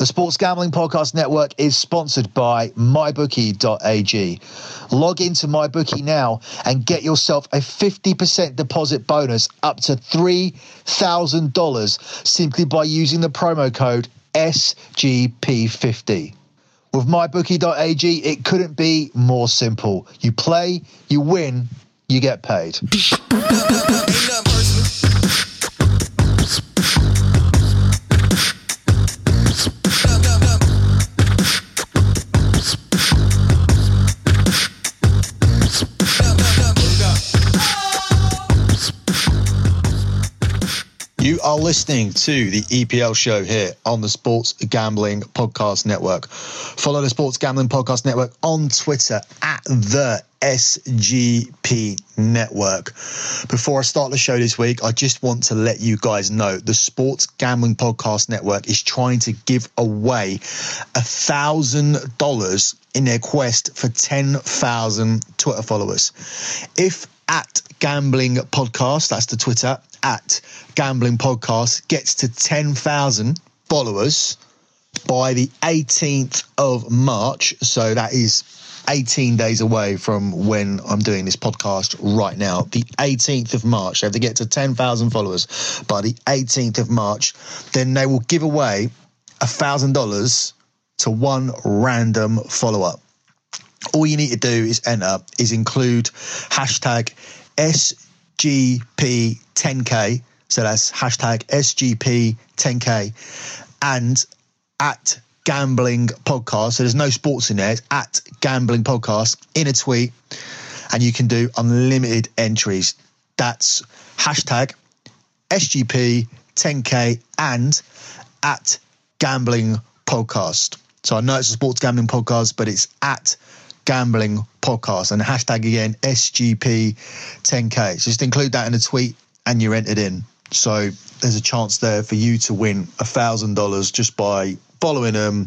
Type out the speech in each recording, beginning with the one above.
The Sports Gambling Podcast Network is sponsored by MyBookie.ag. Log into MyBookie now and get yourself a 50% deposit bonus up to $3,000 simply by using the promo code SGP50. With MyBookie.ag, it couldn't be more simple. You play, you win, you get paid. are listening to the EPL show here on the Sports Gambling Podcast Network. Follow the Sports Gambling Podcast Network on Twitter at the SGP Network. Before I start the show this week, I just want to let you guys know the Sports Gambling Podcast Network is trying to give away a thousand dollars in their quest for 10,000 Twitter followers. If at Gambling Podcast, that's the Twitter, at Gambling Podcast gets to 10,000 followers by the 18th of March. So that is 18 days away from when I'm doing this podcast right now. The 18th of March. They have to get to 10,000 followers by the 18th of March. Then they will give away $1,000 to one random follower. All you need to do is enter, is include hashtag SGP10K. So that's hashtag SGP10K and at gambling podcast. So there's no sports in there. It's at gambling podcast in a tweet, and you can do unlimited entries. That's hashtag SGP 10K and at gambling podcast. So I know it's a sports gambling podcast, but it's at gambling podcast and hashtag again SGP 10K. So just include that in a tweet and you're entered in. So there's a chance there for you to win a thousand dollars just by following them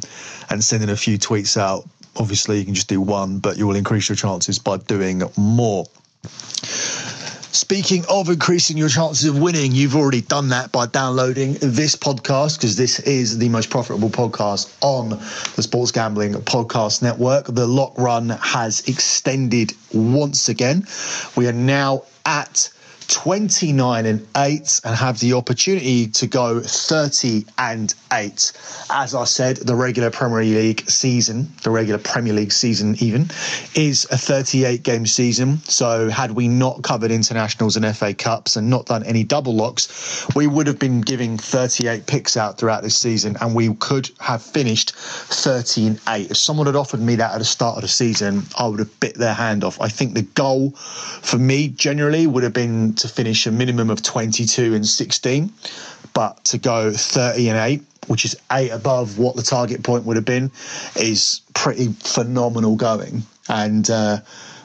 and sending a few tweets out. Obviously, you can just do one, but you will increase your chances by doing more. Speaking of increasing your chances of winning, you've already done that by downloading this podcast because this is the most profitable podcast on the Sports Gambling Podcast Network. The lock run has extended once again. We are now at 29 and 8 and have the opportunity to go 30 and 8. As I said, the regular Premier League season, the regular Premier League season even, is a 38 game season. So, had we not covered internationals and FA Cups and not done any double locks, we would have been giving 38 picks out throughout this season and we could have finished 30 and 8. If someone had offered me that at the start of the season, I would have bit their hand off. I think the goal for me generally would have been to finish a minimum of 22 and 16, but to go 30 and 8, which is eight above what the target point would have been, is pretty phenomenal going. And uh,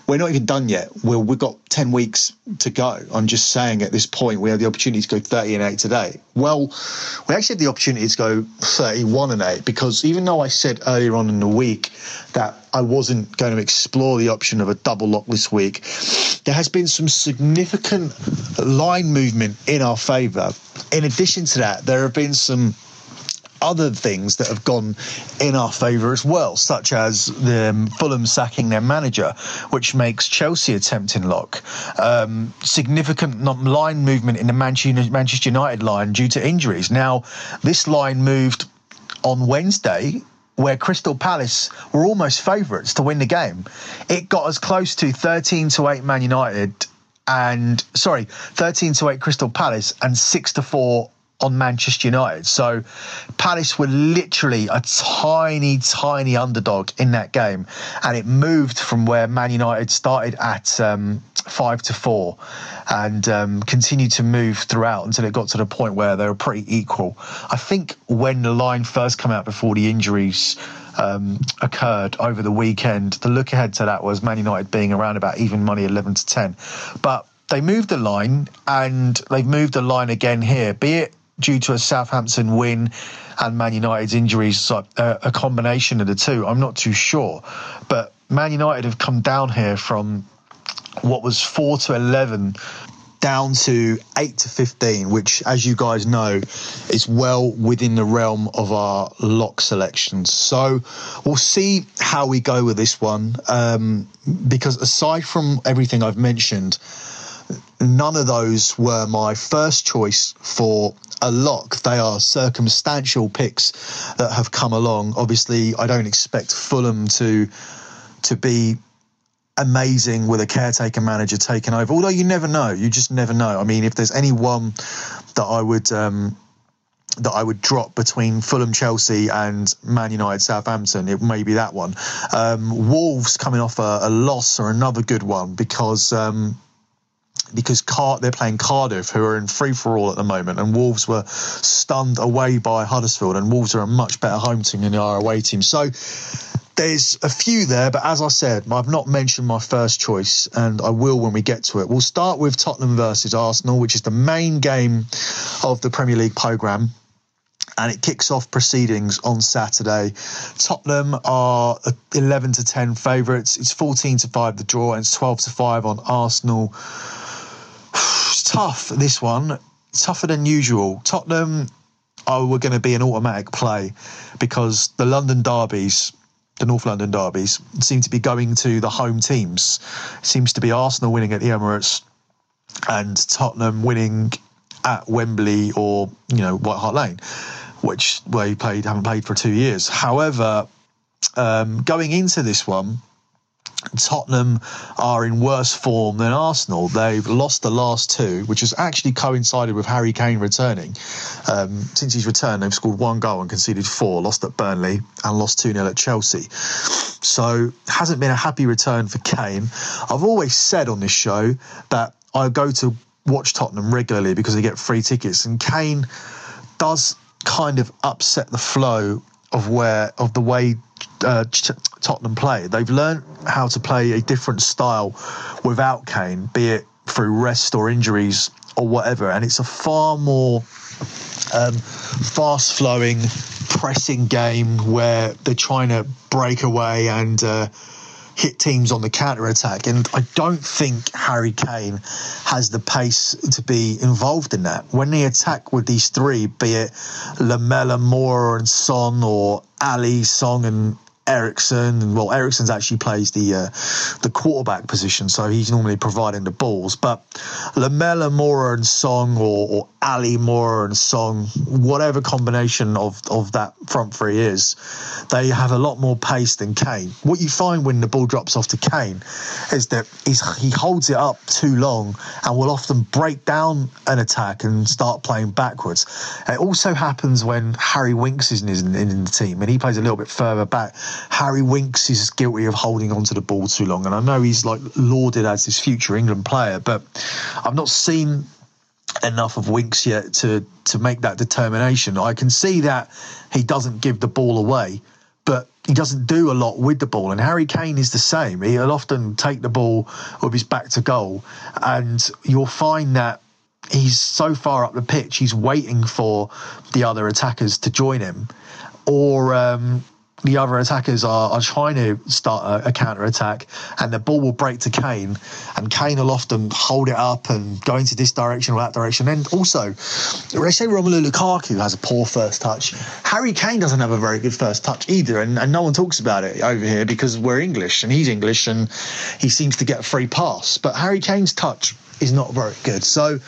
we're not even done yet. we have got 10 weeks to go. I'm just saying at this point, we have the opportunity to go 30 and 8 today. Well, we actually had the opportunity to go 31 and 8 because even though I said earlier on in the week that I wasn't going to explore the option of a double lock this week, there has been some significant line movement in our favour. In addition to that, there have been some other things that have gone in our favour as well, such as the Fulham sacking their manager, which makes Chelsea a tempting lock. Um, significant line movement in the Manchester United line due to injuries. Now, this line moved on Wednesday where Crystal Palace were almost favourites to win the game. It got as close to 13 to 8 Man United and sorry, 13 to 8 Crystal Palace and 6 to 4 on Manchester United. So Palace were literally a tiny, tiny underdog in that game, and it moved from where Man United started at um, five to four, and um, continued to move throughout until it got to the point where they were pretty equal. I think when the line first came out before the injuries. Um, occurred over the weekend. The look ahead to that was Man United being around about even money, eleven to ten. But they moved the line, and they've moved the line again here. Be it due to a Southampton win and Man United's injuries, a, a combination of the two. I'm not too sure, but Man United have come down here from what was four to eleven down to 8 to 15, which, as you guys know, is well within the realm of our lock selections. So we'll see how we go with this one. Um, because aside from everything I've mentioned, none of those were my first choice for a lock. They are circumstantial picks that have come along. Obviously, I don't expect Fulham to to be amazing with a caretaker manager taking over. Although you never know, you just never know. I mean, if there's anyone that I would um, that I would drop between Fulham, Chelsea, and Man United, Southampton, it may be that one. Um, Wolves coming off a, a, loss or another good one because. Um, because Car- they're playing Cardiff, who are in free for all at the moment, and Wolves were stunned away by Huddersfield, and Wolves are a much better home team than they are away team. So there's a few there, but as I said, I've not mentioned my first choice, and I will when we get to it. We'll start with Tottenham versus Arsenal, which is the main game of the Premier League programme. And it kicks off proceedings on Saturday. Tottenham are 11 to 10 favourites. It's 14 to 5 the draw, and it's 12 to 5 on Arsenal. It's tough, this one. Tougher than usual. Tottenham are we're going to be an automatic play because the London derbies the North London derbies seem to be going to the home teams. Seems to be Arsenal winning at the Emirates and Tottenham winning at Wembley or you know White Hart Lane, which he played haven't played for two years. However, um, going into this one, Tottenham are in worse form than Arsenal. They've lost the last two, which has actually coincided with Harry Kane returning. Um, since he's returned, they've scored one goal and conceded four, lost at Burnley and lost 2 0 at Chelsea. So, hasn't been a happy return for Kane. I've always said on this show that I go to watch Tottenham regularly because they get free tickets, and Kane does kind of upset the flow of where of the way uh, Tottenham play. They've learned how to play a different style without Kane, be it through rest or injuries or whatever, and it's a far more um, fast flowing pressing game where they're trying to break away and. Uh, hit teams on the counter attack. And I don't think Harry Kane has the pace to be involved in that. When they attack with these three, be it Lamela, Moura, and Son, or Alli, Son, and Eriksen, and well, Eriksen's actually plays the uh, the quarterback position, so he's normally providing the balls. But Lamela, Moura, and Son, or, or Alli, Moura, and Son, whatever combination of of that front three is, they have a lot more pace than Kane. What you find when the ball drops off to Kane is that he holds it up too long and will often break down an attack and start playing backwards. It also happens when Harry Winks is in, in the team and he plays a little bit further back Harry Winks is guilty of holding onto the ball too long, and I know he's like lauded as this future England player, but I've not seen enough of Winks yet to to make that determination. I can see that he doesn't give the ball away, but he doesn't do a lot with the ball. And Harry Kane is the same. He'll often take the ball with his back to goal, and you'll find that he's so far up the pitch, he's waiting for the other attackers to join him, or um, the other attackers are, are trying to start a, a counter attack, and the ball will break to Kane, and Kane will often hold it up and go into this direction or that direction. And also, they say Romelu Lukaku has a poor first touch. Harry Kane doesn't have a very good first touch either, and, and no one talks about it over here because we're English and he's English and he seems to get a free pass. But Harry Kane's touch is not very good. So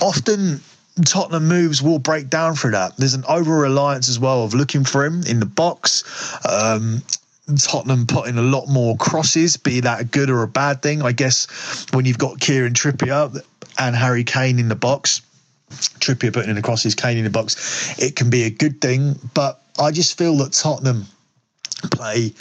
often Tottenham moves will break down through that. There's an over reliance as well of looking for him in the box. Um, Tottenham putting a lot more crosses, be that a good or a bad thing. I guess when you've got Kieran Trippier and Harry Kane in the box, Trippier putting in the crosses, Kane in the box, it can be a good thing. But I just feel that Tottenham play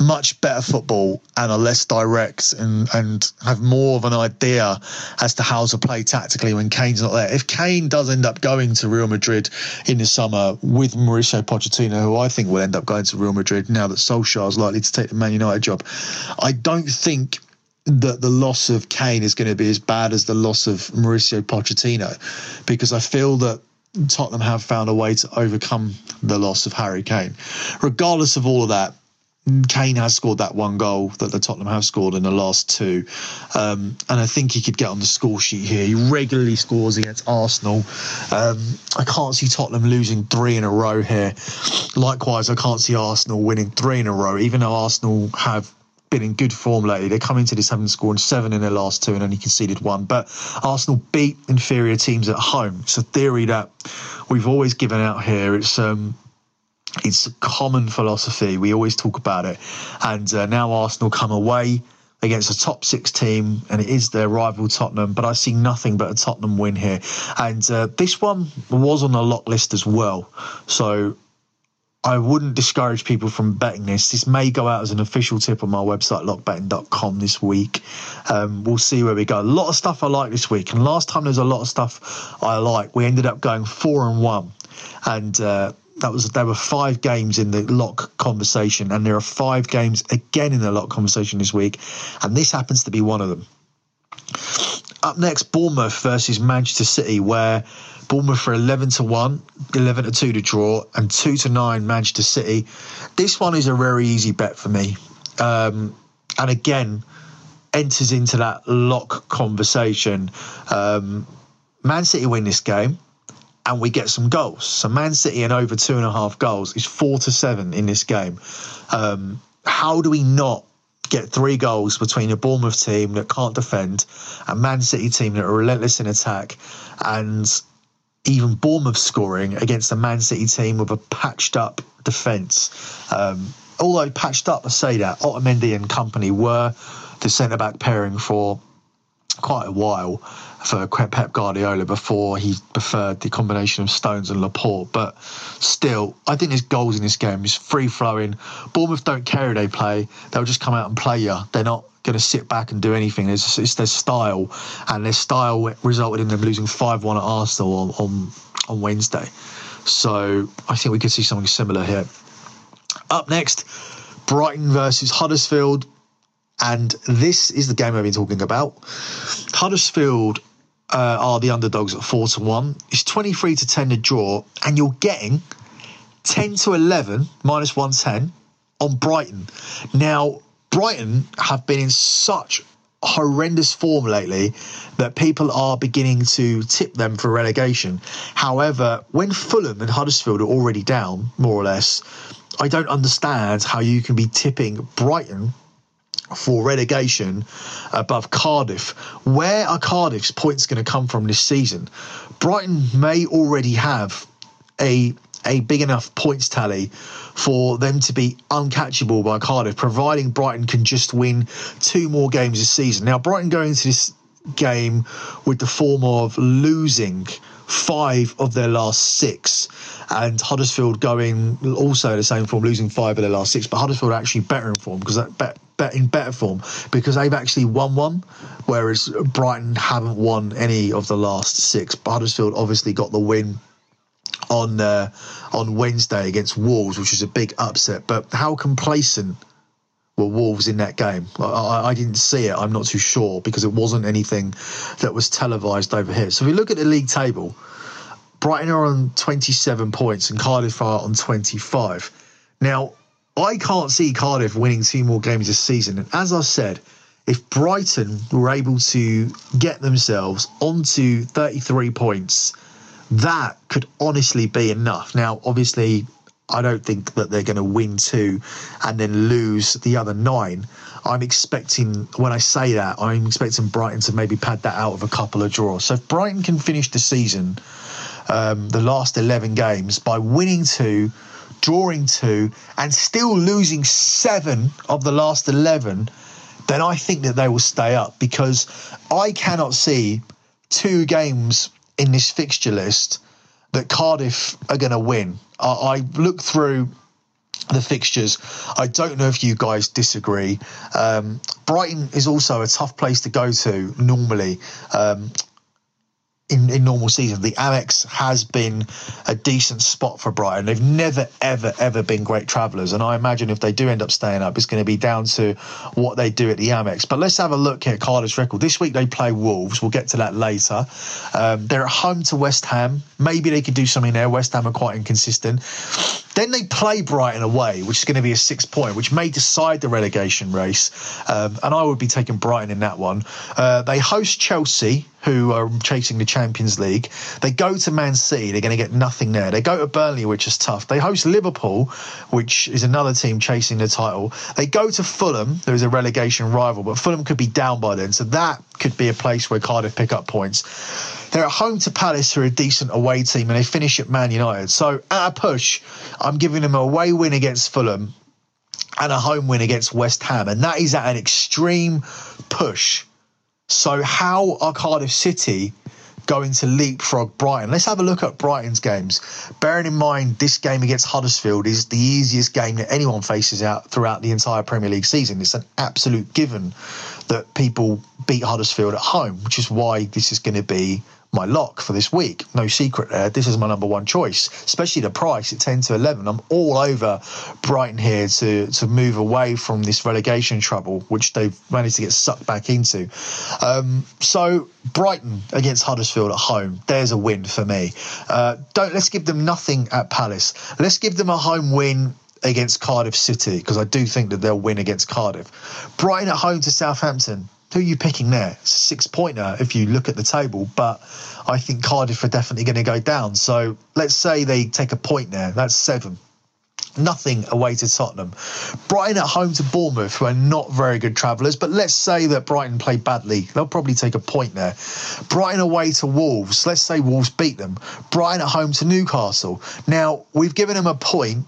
much better football and are less direct and, and have more of an idea as to how to play tactically when Kane's not there. If Kane does end up going to Real Madrid in the summer with Mauricio Pochettino, who I think will end up going to Real Madrid now that Solskjaer is likely to take the Man United job, I don't think that the loss of Kane is going to be as bad as the loss of Mauricio Pochettino because I feel that Tottenham have found a way to overcome the loss of Harry Kane. Regardless of all of that, Kane has scored that one goal that the Tottenham have scored in the last two. Um, and I think he could get on the score sheet here. He regularly scores against Arsenal. Um, I can't see Tottenham losing three in a row here. Likewise, I can't see Arsenal winning three in a row, even though Arsenal have been in good form lately. They come into this having scored seven in their last two and only conceded one. But Arsenal beat inferior teams at home. It's a theory that we've always given out here. It's um, it's a common philosophy. We always talk about it. And uh, now Arsenal come away against a top six team, and it is their rival Tottenham. But I see nothing but a Tottenham win here. And uh, this one was on the lock list as well. So I wouldn't discourage people from betting this. This may go out as an official tip on my website, lockbetting.com, this week. Um, we'll see where we go. A lot of stuff I like this week. And last time there's a lot of stuff I like. We ended up going four and one. And uh, that was there were five games in the lock conversation, and there are five games again in the lock conversation this week, and this happens to be one of them. Up next, Bournemouth versus Manchester City, where Bournemouth for 11 to 1, 11 to 2 to draw, and 2 to 9 Manchester City. This one is a very easy bet for me. Um, and again, enters into that lock conversation. Um, Man City win this game and we get some goals. So Man City and over two and a half goals is four to seven in this game. Um, how do we not get three goals between a Bournemouth team that can't defend, a Man City team that are relentless in attack, and even Bournemouth scoring against a Man City team with a patched up defence? Um, although patched up, I say that Otamendi and company were the centre back pairing for quite a while for Pep Guardiola before he preferred the combination of Stones and Laporte. But still, I think there's goals in this game. It's free flowing. Bournemouth don't care who they play. They'll just come out and play you. They're not going to sit back and do anything. It's, it's, their style, and their style resulted in them losing 5 1 at Arsenal on, on, on Wednesday. So I think we could see something similar here. Up next, Brighton versus Huddersfield. And this is the game I've been talking about. Huddersfield uh, are the underdogs at four to one. It's twenty three to ten to draw, and you're getting ten to eleven minus one ten on Brighton. Now Brighton have been in such horrendous form lately that people are beginning to tip them for relegation. However, when Fulham and Huddersfield are already down, more or less, I don't understand how you can be tipping Brighton for relegation above Cardiff. Where are Cardiff's points going to come from this season? Brighton may already have a a big enough points tally for them to be uncatchable by Cardiff, providing Brighton can just win two more games this season. Now, Brighton going into this game with the form of losing five of their last six, and Huddersfield going also the same form, losing five of their last six. But Huddersfield are actually better in form because that bet in better form because they've actually won one, whereas Brighton haven't won any of the last six. Huddersfield obviously got the win on uh, on Wednesday against Wolves, which was a big upset. But how complacent were Wolves in that game? I, I, I, didn't see it. I'm not too sure because it wasn't anything that was televised over here. So if we look at the league table, Brighton are on 27 points and Cardiff are on 25. Now, I can't see Cardiff winning two more games this season. And as I said, if Brighton were able to get themselves onto 33 points, that could honestly be enough. Now, obviously, I don't think that they're going to win two and then lose the other nine. I'm expecting, when I say that, I'm expecting Brighton to maybe pad that out of a couple of draws. So if Brighton can finish the season, um, the last 11 games, by winning two, drawing two, and still losing seven of the last 11, then I think that they will stay up because I cannot see two games in this fixture list that Cardiff are going to win. I, I look through the fixtures. I don't know if you guys disagree. Um, Brighton is also a tough place to go to normally. Um, in, in normal season, The Amex has been a decent spot for Brighton. They've never, ever, ever been great travellers. And I imagine if they do end up staying up, it's going to be down to what they do at the Amex. But let's have a look at Cardiff's record. This week they play Wolves. We'll get to that later. Um, they're at home to West Ham. Maybe they could do something there. West Ham are quite inconsistent. Then they play Brighton away, which is going to be a six point, which may decide the relegation race. Um, and I would be taking Brighton in that one. Uh, they host Chelsea, who are chasing the Champions League. They go to Man City, they're going to get nothing there. They go to Burnley, which is tough. They host Liverpool, which is another team chasing the title. They go to Fulham, there is a relegation rival, but Fulham could be down by then. So that could be a place where Cardiff pick up points. They're at home to Palace, who are a decent away team, and they finish at Man United. So at a push, I'm giving them a away win against Fulham and a home win against West Ham. And that is at an extreme push so, how are Cardiff City going to leapfrog Brighton? Let's have a look at Brighton's games. Bearing in mind, this game against Huddersfield is the easiest game that anyone faces out throughout the entire Premier League season. It's an absolute given that people beat Huddersfield at home, which is why this is going to be my lock for this week. No secret there. This is my number one choice, especially the price at 10 to 11. I'm all over Brighton here to, to move away from this relegation trouble, which they've managed to get sucked back into. Um, so, Brighton against Huddersfield at home, there's a win for me. Uh, don't Let's give them nothing at Palace. Let's give them a home win against Cardiff City because I do think that they'll win against Cardiff. Brighton at home to Southampton who are you picking there? It's a six pointer if you look at the table, but I think Cardiff are definitely going to go down. So let's say they take a point there. That's seven. Nothing away to Tottenham. Brighton at home to Bournemouth, who are not very good travellers, but let's say that Brighton play badly. They'll probably take a point there. Brighton away to Wolves. Let's say Wolves beat them. Brighton at home to Newcastle. Now, we've given them a point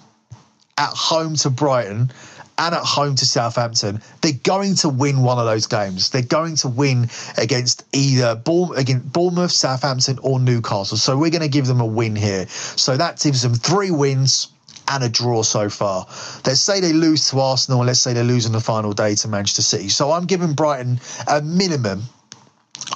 at home to Brighton and at home to Southampton, they're going to win one of those games. They're going to win against either Bournemouth, Southampton, or Newcastle. So we're going to give them a win here. So that gives them three wins and a draw so far. Let's say they lose to Arsenal, let's say they lose on the final day to Manchester City. So I'm giving Brighton a minimum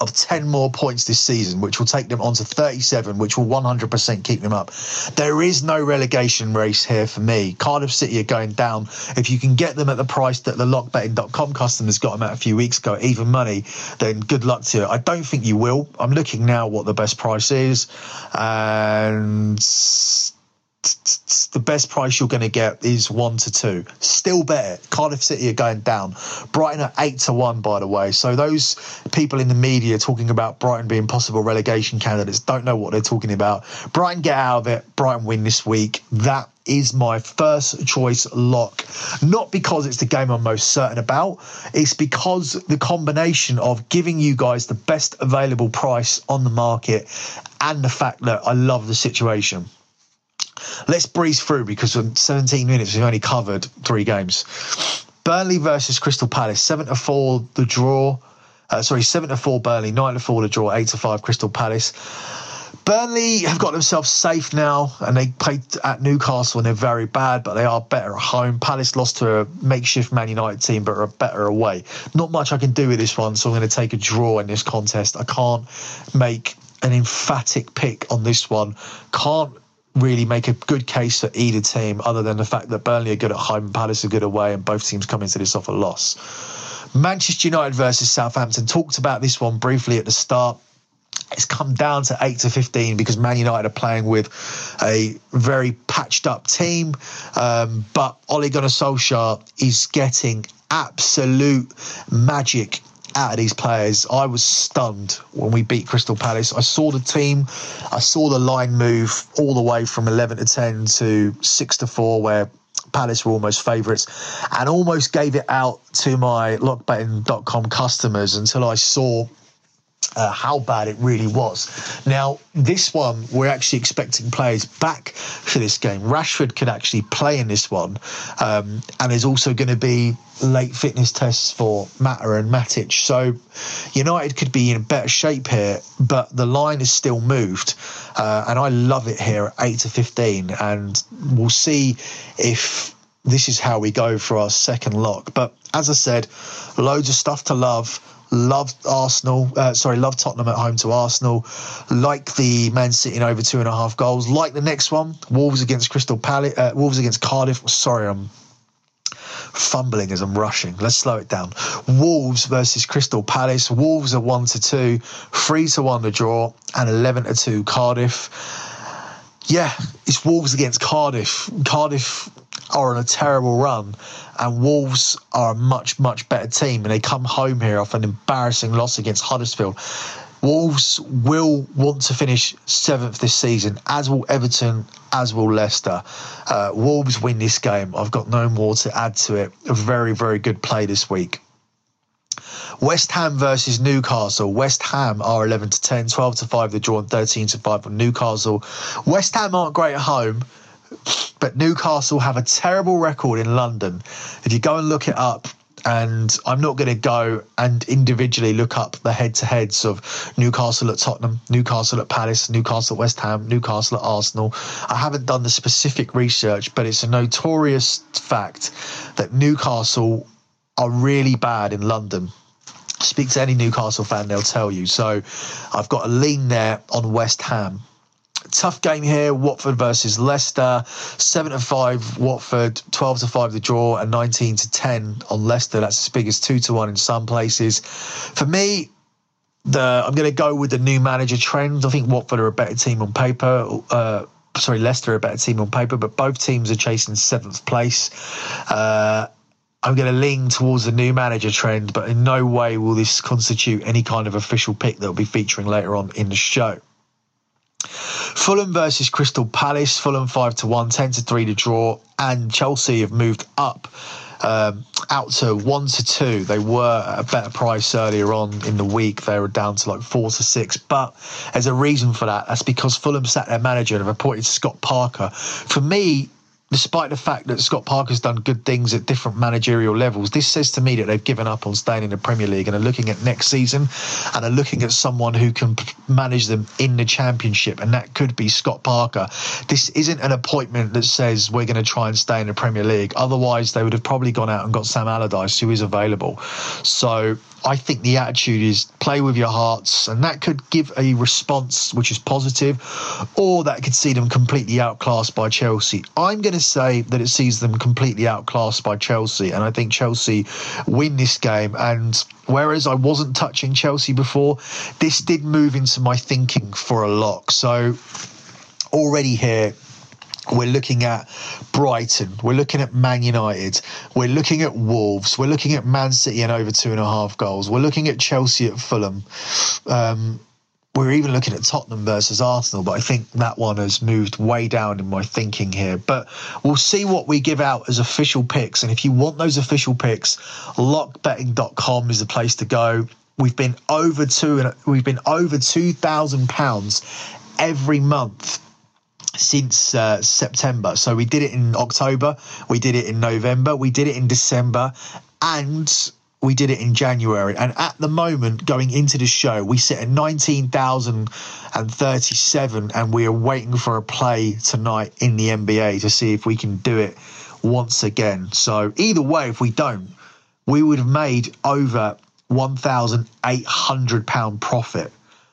of 10 more points this season, which will take them on to 37, which will 100% keep them up. There is no relegation race here for me. Cardiff City are going down. If you can get them at the price that the lockbetting.com customers got them at a few weeks ago, even money, then good luck to you. I don't think you will. I'm looking now what the best price is. And the best price you're going to get is one to two. Still better. Cardiff City are going down. Brighton are eight to one, by the way. So those people in the media talking about Brighton being possible relegation candidates don't know what they're talking about. Brighton get out of it. Brighton win this week. That is my first choice lock. Not because it's the game I'm most certain about, it's because the combination of giving you guys the best available price on the market and the fact that I love the situation. Let's breeze through because in 17 minutes we've only covered three games. Burnley versus Crystal Palace, seven to four the draw. Uh, sorry, seven to four Burnley, nine to four the draw, eight to five Crystal Palace. Burnley have got themselves safe now, and they played at Newcastle and they're very bad, but they are better at home. Palace lost to a makeshift Man United team, but are better away. Not much I can do with this one, so I'm going to take a draw in this contest. I can't make an emphatic pick on this one. Can't really make a good case for either team, other than the fact that Burnley are good at home Palace are good away, and both teams come into this off a loss. Manchester United versus Southampton. Talked about this one briefly at the start. It's come down to 8 to 15 because Man United are playing with a very patched up team. Um, but Ole Gunnar Solskjaer is getting absolute magic out of these players. I was stunned when we beat Crystal Palace. I saw the team, I saw the line move all the way from 11 to 10 to 6 to 4, where Palace were almost favourites, and almost gave it out to my lockbetting.com customers until I saw uh, how bad it really was. Now, this one, we're actually expecting players back for this game. Rashford could actually play in this one, um, and there's also going to be late fitness tests for Mata and Matic. So United could be in better shape here, but the line is still moved, uh, and I love it here at eight to fifteen, and we'll see if this is how we go for our second lock. But as I said, loads of stuff to love Love Arsenal. Uh, sorry, love Tottenham at home to Arsenal. Like the Man City in over two and a half goals. Like the next one, Wolves against Crystal Palace. Uh, Wolves against Cardiff. Sorry, I'm fumbling as I'm rushing. Let's slow it down. Wolves versus Crystal Palace. Wolves are one to two, three to one the draw, and eleven to two Cardiff. yeah, it's Wolves against Cardiff. Cardiff are on a terrible run, and Wolves are a much, much better team, and they come home here off an embarrassing loss against Huddersfield. Wolves will want to finish seventh this season, as will Everton, as will Leicester. Uh, Wolves win this game. I've got no more to add to it. A very, very good play this week. West Ham versus Newcastle. West Ham are 11 to 10, 12 to 5, the draw, and 13 to 5 on Newcastle. West Ham aren't great at home, but Newcastle have a terrible record in London. If you go and look it up, and I'm not going to go and individually look up the head to heads of Newcastle at Tottenham, Newcastle at Palace, Newcastle at West Ham, Newcastle at Arsenal. I haven't done the specific research, but it's a notorious fact that Newcastle are really bad in London. Speak to any Newcastle fan, they'll tell you. So I've got a lean there on West Ham tough game here. Watford versus Leicester, seven to five. Watford, twelve to five the draw, and nineteen to ten on Leicester. That's as big as two to one in some places. For me, the I'm going to go with the new manager trend. I think Watford are a better team on paper. Uh, sorry, Leicester are a better team on paper, but both teams are chasing seventh place. Uh, I'm going to lean towards the new manager trend, but in no way will this constitute any kind of official pick that will be featuring later on in the show. Fulham versus Crystal Palace. Fulham 5 to 1, 10 to 3 to draw. And Chelsea have moved up um, out to 1 to 2. They were at a better price earlier on in the week. They were down to like 4 to 6. But there's a reason for that. That's because Fulham sat their manager and have appointed Scott Parker. For me, despite the fact that Scott Parker's done good things at different managerial levels, this says to me that they've given up on staying in the Premier League and are looking at next season and are looking at someone who can manage them in the Championship, and that could be Scott Parker. This isn't an appointment that says we're going to try and stay in the Premier League. Otherwise, they would have probably gone out and got Sam Allardyce, who is available. So I think the attitude is play with your hearts, and that could give a response which is positive, or that could see them completely outclassed by Chelsea. I'm going to say that it sees them completely outclassed by Chelsea, and I think Chelsea win this game. And whereas I wasn't touching Chelsea before, this did move into my thinking for a lock. So already here, we're looking at Brighton. We're looking at Man United. We're looking at Wolves. We're looking at Man City and over two and a half goals. We're looking at Chelsea at Fulham. Um, we're even looking at Tottenham versus Arsenal, but I think that one has moved way down in my thinking here. But we'll see what we give out as official picks. And if you want those official picks, lockbetting.com is the place to go. We've been over two and we've been over two thousand pounds every month since uh, September. So we did it in October, we did it in November, we did it in December, and we did it in January. And at the moment, going into the show, we sit at 19,037 and we are waiting for a play tonight in the NBA to see if we can do it once again. So either way, if we don't, we would have made over £1,800 profit.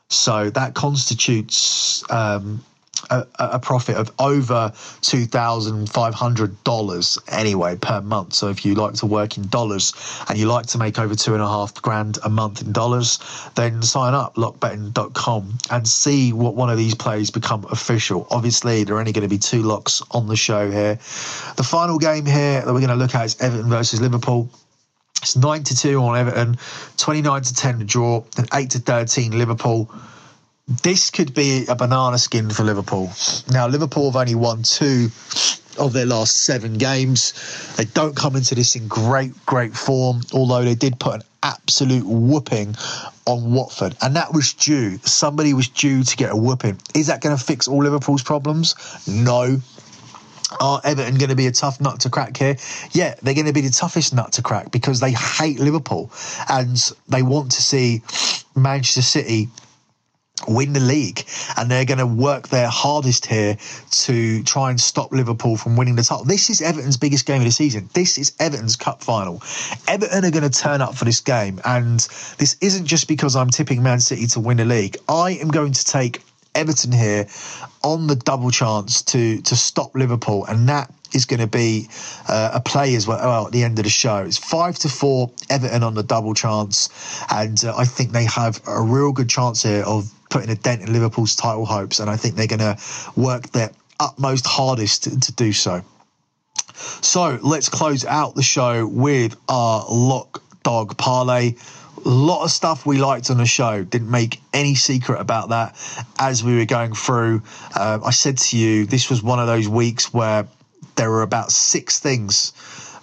So that constitutes um, a, a profit of over $2,500 anyway per month. So if you like to work in dollars and you like to make over two and a half grand a month in dollars, then sign up lockbetting.com and see what one of these plays become official. Obviously, there are only going to be two locks on the show here. The final game here that we're going to look at is Everton versus Liverpool. It's 9 to 2 on Everton, 29 to 10 to draw, and 8 to 13 Liverpool this could be a banana skin for Liverpool. Now, Liverpool have only won two of their last seven games. They don't come into this in great, great form, although they did put an absolute whooping on Watford, and that was due. Somebody was due to get a whooping. Is that going to fix all Liverpool's problems? No. Are Everton going to be a tough nut to crack here? Yeah, they're going to be the toughest nut to crack because they hate Liverpool and they want to see Manchester City win the league and they're going to work their hardest here to try and stop Liverpool from winning the title. This is Everton's biggest game of the season. This is Everton's cup final. Everton are going to turn up for this game and this isn't just because I'm tipping Man City to win the league. I am going to take Everton here on the double chance to to stop Liverpool and that is going to be uh, a play as well, at the end of the show. It's five to four Everton on the double chance, and uh, I think they have a real good chance here of putting a dent in Liverpool's title hopes, and I think they're going to work their utmost hardest to, do so. So let's close out the show with our lock dog parlay. A lot of stuff we liked on the show. Didn't make any secret about that as we were going through. Uh, I said to you, this was one of those weeks where there were about six things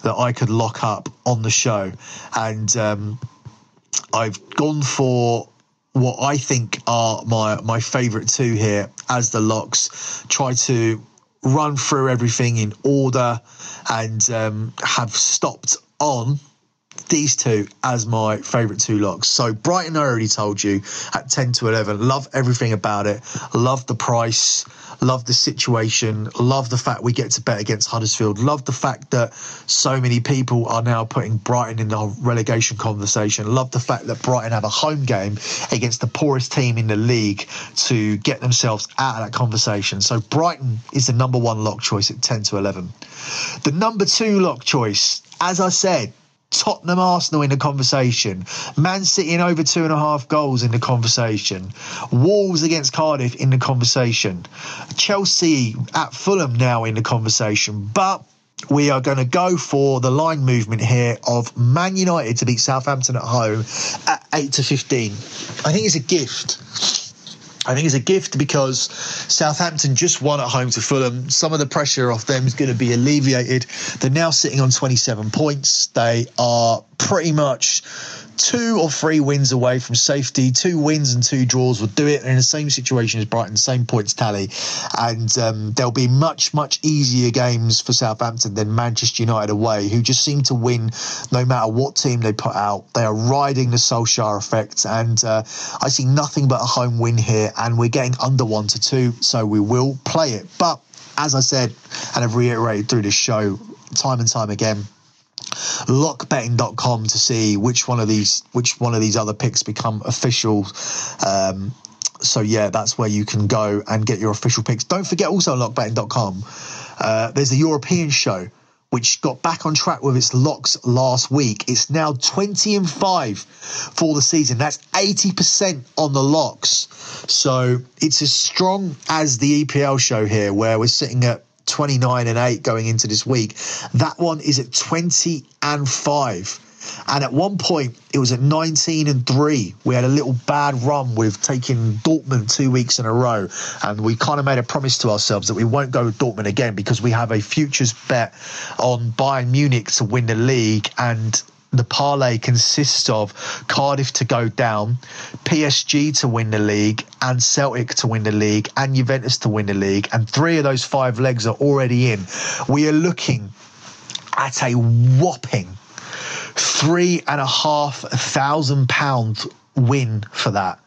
that I could lock up on the show. And um, I've gone for what I think are my, my favourite two here as the locks. Try to run through everything in order and um, have stopped on these two as my favourite two locks. So Brighton, I already told you at 10 to 11. Love everything about it. Love the price. Love the situation. Love the fact we get to bet against Huddersfield. Love the fact that so many people are now putting Brighton in the relegation conversation. Love the fact that Brighton have a home game against the poorest team in the league to get themselves out of that conversation. So Brighton is the number one lock choice at 10 to 11. The number two lock choice, as I said, Tottenham Arsenal in the conversation, Man City in over two and a half goals in the conversation, Wolves against Cardiff in the conversation, Chelsea at Fulham now in the conversation. But we are going to go for the line movement here of Man United to beat Southampton at home at 8 to 15. I think it's a gift I think it's a gift because Southampton just won at home to Fulham. Some of the pressure off them is going to be alleviated. They're now sitting on 27 points. They are pretty much two or three wins away from safety. Two wins and two draws would do it. They're in the same situation as Brighton, same points tally. And um, there'll be much, much easier games for Southampton than Manchester United away, who just seem to win no matter what team they put out. They are riding the Solskjaer effect. And uh, I see nothing but a home win here. And we're getting under one to two. So we will play it. But as I said, and I've reiterated through this show time and time again, lockbetting.com to see which one of these which one of these other picks become official um, so yeah that's where you can go and get your official picks don't forget also lockbetting.com uh, there's a european show which got back on track with its locks last week. It's now 20 and 5 for the season. That's 80% on the locks. So it's as strong as the EPL show here, where we're sitting at 29 and 8 going into this week. That one is at 20 and 5. And at one point, it was at 19 and 3. We had a little bad run with taking Dortmund two weeks in a row. And we kind of made a promise to ourselves that we won't go with Dortmund again because we have a futures bet on Bayern Munich to win the league. And the parlay consists of Cardiff to go down, PSG to win the league, and Celtic to win the league, and Juventus to win the league. And three of those five legs are already in. We are looking at a whopping three and a half thousand pound win for that.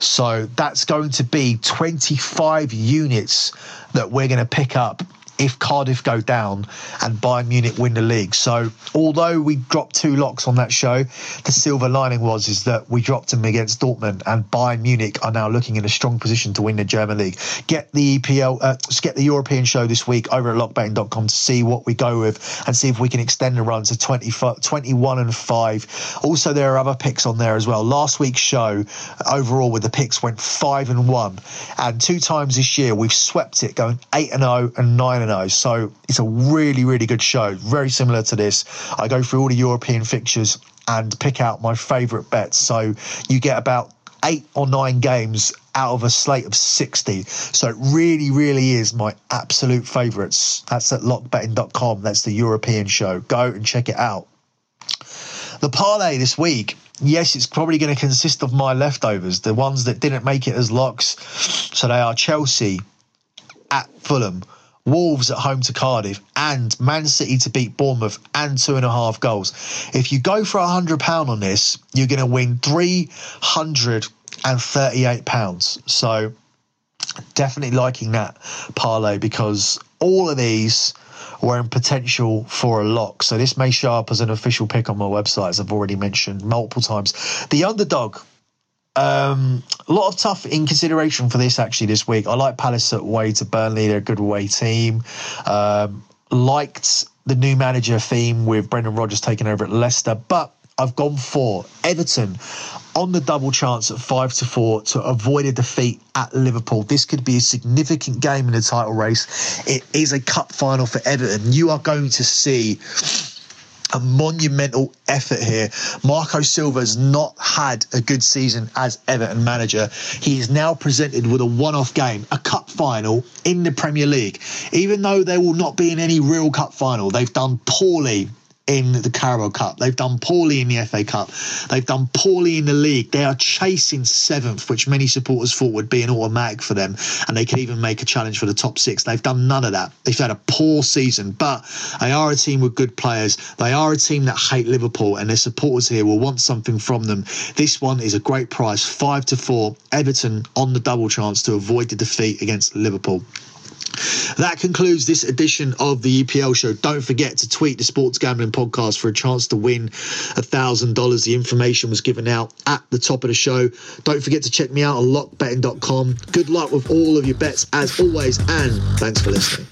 So that's going to be 25 units that we're going to pick up if Cardiff go down and Bayern Munich win the league. So although we dropped two locks on that show, the silver lining was is that we dropped them against Dortmund and Bayern Munich are now looking in a strong position to win the German league. Get the EPL, uh, get the European show this week over at lockbetting.com to see what we go with and see if we can extend the run to 20, 21 and 5. Also, there are other picks on there as well. Last week's show overall with the picks went 5 and 1 and two times this year we've swept it going 8 and 0 and 9 and so it's a really, really good show. Very similar to this. I go through all the European fixtures and pick out my favourite bets. So you get about eight or nine games out of a slate of 60. So it really, really is my absolute favourites. That's at lockbetting.com. That's the European show. Go and check it out. The parlay this week, yes, it's probably going to consist of my leftovers, the ones that didn't make it as locks. So they are Chelsea at Fulham, Wolves at home to Cardiff, and Man City to beat Bournemouth and two and a half goals. If you go for a hundred pound on this, you're going to win three hundred and thirty-eight pounds. So definitely liking that parlay because all of these were in potential for a lock. So this may show up as an official pick on my website, as I've already mentioned multiple times. The underdog um, a lot of tough in consideration for this actually this week. I like Palace at away to Burnley; they're a good away team. Um, liked the new manager theme with Brendan Rodgers taking over at Leicester, but I've gone for Everton on the double chance at five to four to avoid a defeat at Liverpool. This could be a significant game in the title race. It is a cup final for Everton. You are going to see a monumental effort here. Marco Silva has not had a good season as Everton manager. He is now presented with a one off game, a cup final in the Premier League. Even though they will not be in any real cup final, they've done poorly in the Carabao Cup. They've done poorly in the FA Cup. They've done poorly in the league. They are chasing seventh, which many supporters thought would be an automatic for them, and they could even make a challenge for the top six. They've done none of that. They've had a poor season, but they are a team with good players. They are a team that hate Liverpool, and their supporters here will want something from them. This one is a great price, five to four. Everton on the double chance to avoid the defeat against Liverpool. That concludes this edition of the EPL show. Don't forget to tweet the Sports Gambling Podcast for a chance to win a $1,000. The information was given out at the top of the show. Don't forget to check me out on lockbetting.com. Good luck with all of your bets as always, and thanks for listening.